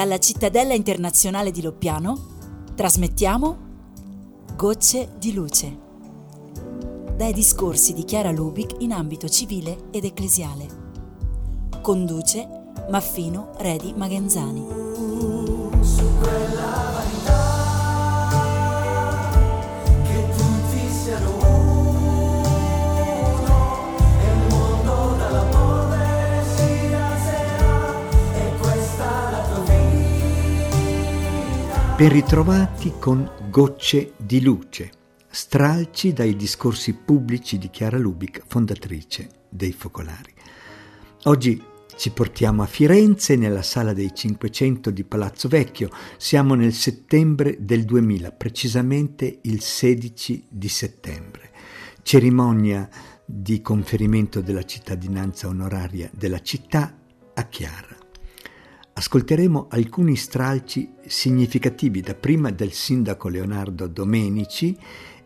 Dalla cittadella internazionale di Loppiano trasmettiamo Gocce di luce. Dai discorsi di Chiara Lubic in ambito civile ed ecclesiale. Conduce Maffino Redi Magenzani. Su quella Ben ritrovati con Gocce di luce, stralci dai discorsi pubblici di Chiara Lubic, fondatrice dei Focolari. Oggi ci portiamo a Firenze nella sala dei 500 di Palazzo Vecchio. Siamo nel settembre del 2000, precisamente il 16 di settembre. Cerimonia di conferimento della cittadinanza onoraria della città a Chiara ascolteremo alcuni stralci significativi dapprima del sindaco Leonardo Domenici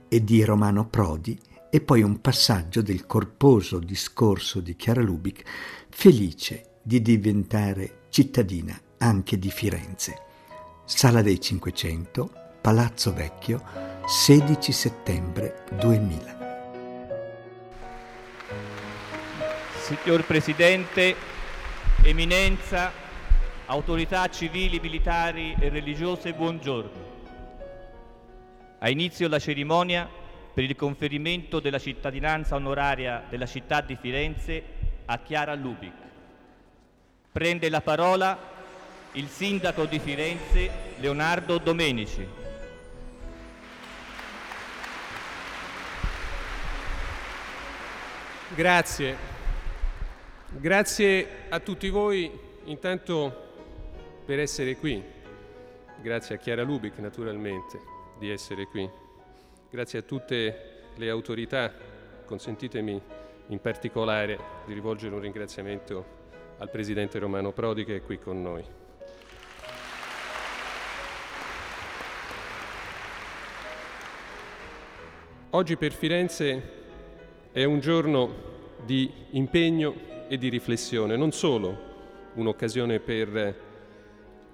e di Romano Prodi e poi un passaggio del corposo discorso di Chiara Lubic, felice di diventare cittadina anche di Firenze. Sala dei Cinquecento, Palazzo Vecchio, 16 settembre 2000. Signor Presidente, Eminenza, autorità civili, militari e religiose, buongiorno. Ha inizio la cerimonia per il conferimento della cittadinanza onoraria della città di Firenze a Chiara Lubic. Prende la parola il sindaco di Firenze Leonardo Domenici. Grazie. Grazie a tutti voi intanto per essere qui. Grazie a Chiara Lubic naturalmente di essere qui. Grazie a tutte le autorità. Consentitemi in particolare di rivolgere un ringraziamento al Presidente Romano Prodi che è qui con noi. Oggi per Firenze è un giorno di impegno e di riflessione, non solo un'occasione per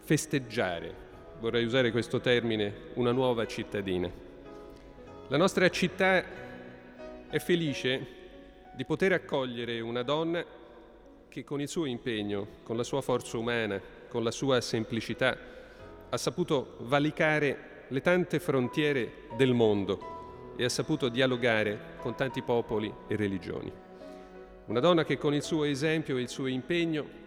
festeggiare, vorrei usare questo termine, una nuova cittadina. La nostra città è felice di poter accogliere una donna che con il suo impegno, con la sua forza umana, con la sua semplicità, ha saputo valicare le tante frontiere del mondo e ha saputo dialogare con tanti popoli e religioni. Una donna che con il suo esempio e il suo impegno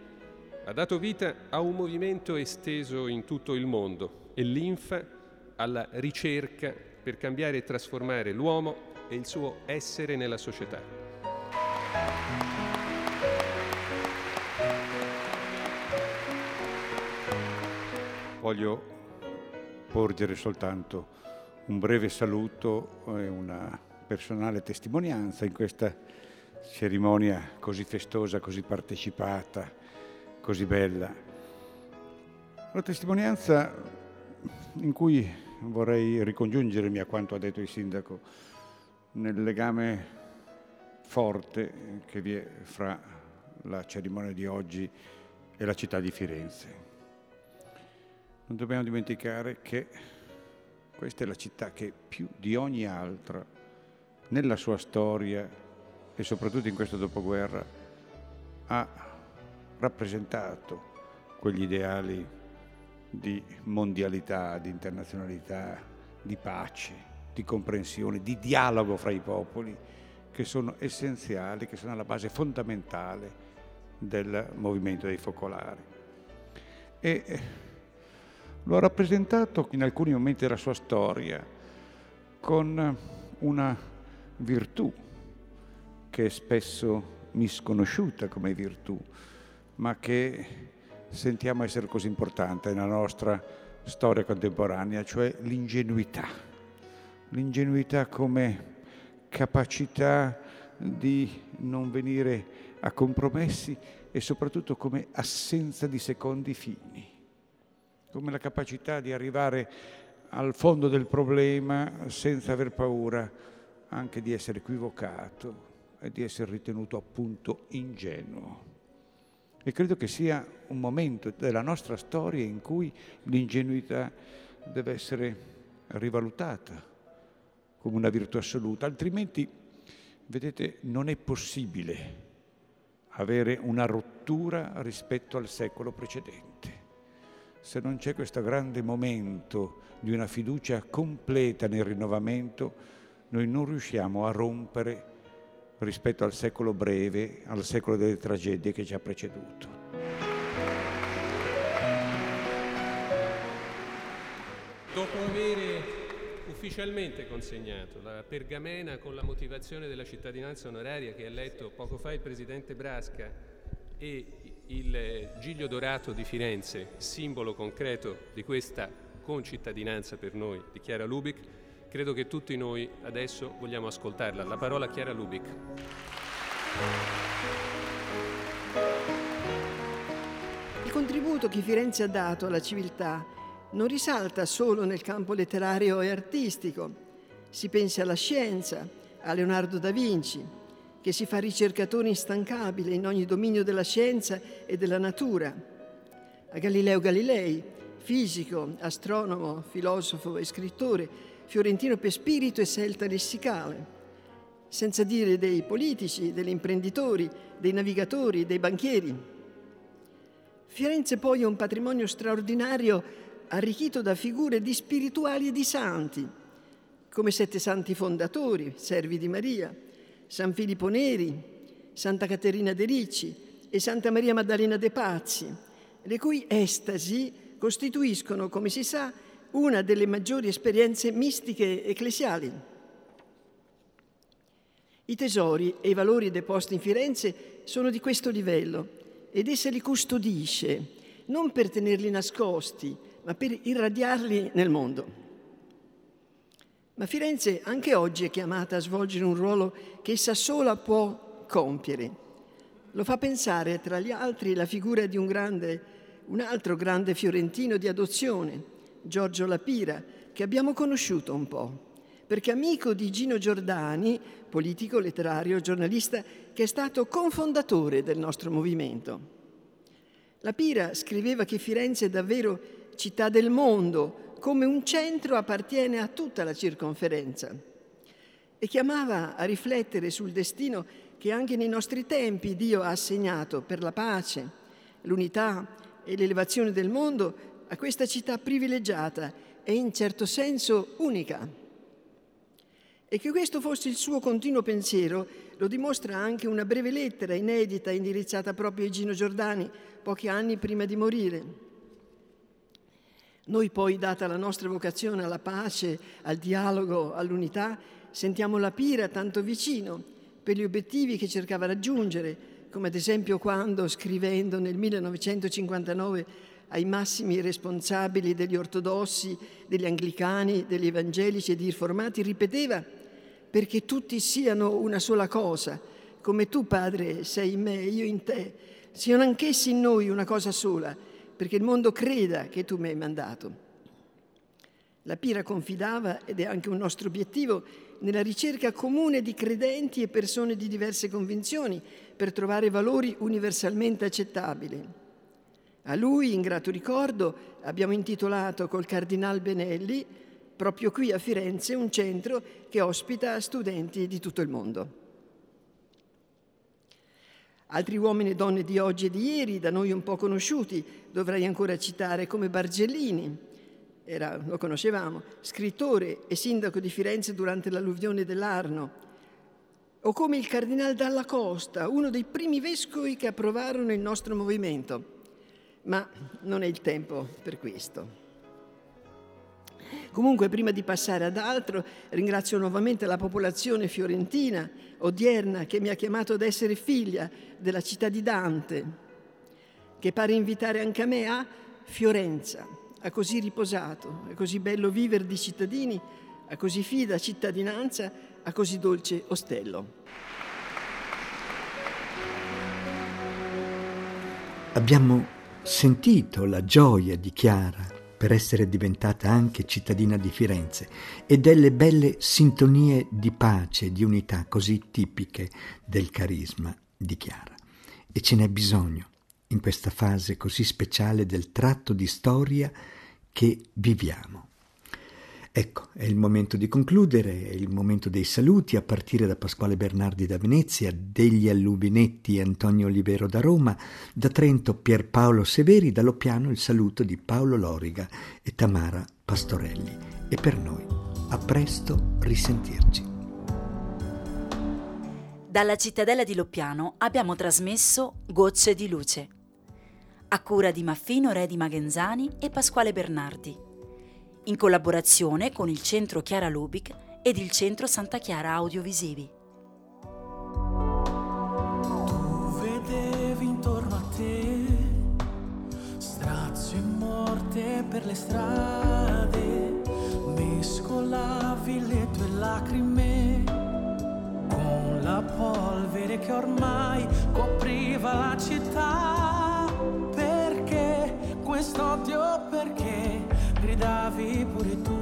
ha dato vita a un movimento esteso in tutto il mondo e linfa alla ricerca per cambiare e trasformare l'uomo e il suo essere nella società. Voglio porgere soltanto un breve saluto e una personale testimonianza in questa cerimonia così festosa, così partecipata così bella. Una testimonianza in cui vorrei ricongiungermi a quanto ha detto il sindaco nel legame forte che vi è fra la cerimonia di oggi e la città di Firenze. Non dobbiamo dimenticare che questa è la città che più di ogni altra, nella sua storia e soprattutto in questo dopoguerra, ha rappresentato quegli ideali di mondialità, di internazionalità, di pace, di comprensione, di dialogo fra i popoli, che sono essenziali, che sono alla base fondamentale del movimento dei focolari. E eh, lo ha rappresentato in alcuni momenti della sua storia con una virtù che è spesso misconosciuta come virtù, ma che sentiamo essere così importante nella nostra storia contemporanea, cioè l'ingenuità. L'ingenuità come capacità di non venire a compromessi e soprattutto come assenza di secondi fini, come la capacità di arrivare al fondo del problema senza aver paura anche di essere equivocato e di essere ritenuto appunto ingenuo. E credo che sia un momento della nostra storia in cui l'ingenuità deve essere rivalutata come una virtù assoluta, altrimenti, vedete, non è possibile avere una rottura rispetto al secolo precedente. Se non c'è questo grande momento di una fiducia completa nel rinnovamento, noi non riusciamo a rompere rispetto al secolo breve, al secolo delle tragedie che ci ha preceduto. Dopo avere ufficialmente consegnato la pergamena con la motivazione della cittadinanza onoraria che ha letto poco fa il Presidente Brasca e il Giglio Dorato di Firenze, simbolo concreto di questa concittadinanza per noi di Chiara Lubic, credo che tutti noi adesso vogliamo ascoltarla. La parola a Chiara Lubic. Il contributo che Firenze ha dato alla civiltà non risalta solo nel campo letterario e artistico. Si pensi alla scienza, a Leonardo da Vinci, che si fa ricercatore instancabile in ogni dominio della scienza e della natura, a Galileo Galilei, fisico, astronomo, filosofo e scrittore, fiorentino per spirito e selta lessicale, senza dire dei politici, degli imprenditori, dei navigatori, dei banchieri. Firenze poi è un patrimonio straordinario arricchito da figure di spirituali e di santi, come sette santi fondatori, servi di Maria, San Filippo Neri, Santa Caterina de Ricci e Santa Maria Maddalena de Pazzi, le cui estasi costituiscono, come si sa, una delle maggiori esperienze mistiche ecclesiali. I tesori e i valori deposti in Firenze sono di questo livello ed essa li custodisce, non per tenerli nascosti, ma per irradiarli nel mondo. Ma Firenze anche oggi è chiamata a svolgere un ruolo che essa sola può compiere. Lo fa pensare, tra gli altri, la figura di un, grande, un altro grande fiorentino di adozione, Giorgio Lapira, che abbiamo conosciuto un po', perché amico di Gino Giordani, politico, letterario, giornalista, che è stato confondatore del nostro movimento. Lapira scriveva che Firenze è davvero città del mondo, come un centro appartiene a tutta la circonferenza e chiamava a riflettere sul destino che anche nei nostri tempi Dio ha assegnato per la pace, l'unità e l'elevazione del mondo a questa città privilegiata e in certo senso unica. E che questo fosse il suo continuo pensiero lo dimostra anche una breve lettera inedita indirizzata proprio a Gino Giordani pochi anni prima di morire. Noi poi, data la nostra vocazione alla pace, al dialogo, all'unità, sentiamo la Pira tanto vicino per gli obiettivi che cercava raggiungere, come ad esempio quando, scrivendo nel 1959 ai massimi responsabili degli ortodossi, degli anglicani, degli evangelici e dei riformati, ripeteva perché tutti siano una sola cosa, come tu, Padre, sei in me, io in te, siano anch'essi in noi una cosa sola perché il mondo creda che tu mi hai mandato. La Pira confidava, ed è anche un nostro obiettivo, nella ricerca comune di credenti e persone di diverse convinzioni per trovare valori universalmente accettabili. A lui, in grato ricordo, abbiamo intitolato col Cardinal Benelli, proprio qui a Firenze, un centro che ospita studenti di tutto il mondo. Altri uomini e donne di oggi e di ieri, da noi un po' conosciuti, dovrei ancora citare come Bargellini, era, lo conoscevamo, scrittore e sindaco di Firenze durante l'alluvione dell'Arno, o come il cardinal Dalla Costa, uno dei primi vescovi che approvarono il nostro movimento. Ma non è il tempo per questo. Comunque, prima di passare ad altro, ringrazio nuovamente la popolazione fiorentina odierna che mi ha chiamato ad essere figlia della città di Dante, che pare invitare anche a me a Fiorenza, a così riposato, a così bello vivere di cittadini, a così fida cittadinanza, a così dolce ostello. Abbiamo sentito la gioia di Chiara per essere diventata anche cittadina di Firenze e delle belle sintonie di pace di unità così tipiche del carisma di Chiara. E ce n'è bisogno in questa fase così speciale del tratto di storia che viviamo. Ecco, è il momento di concludere, è il momento dei saluti, a partire da Pasquale Bernardi da Venezia, degli Allubinetti Antonio Olivero da Roma, da Trento Pierpaolo Severi, da Lopiano il saluto di Paolo Loriga e Tamara Pastorelli. E per noi, a presto risentirci. Dalla cittadella di Loppiano abbiamo trasmesso Gocce di luce, a cura di Maffino Re di Magenzani e Pasquale Bernardi, in collaborazione con il Centro Chiara Lubic ed il Centro Santa Chiara Audiovisivi. Tu vedevi intorno a te strazio e morte per le strade, mescolavi le tue lacrime la polvere che ormai copriva la città quest'odio perché gridavi pure tu.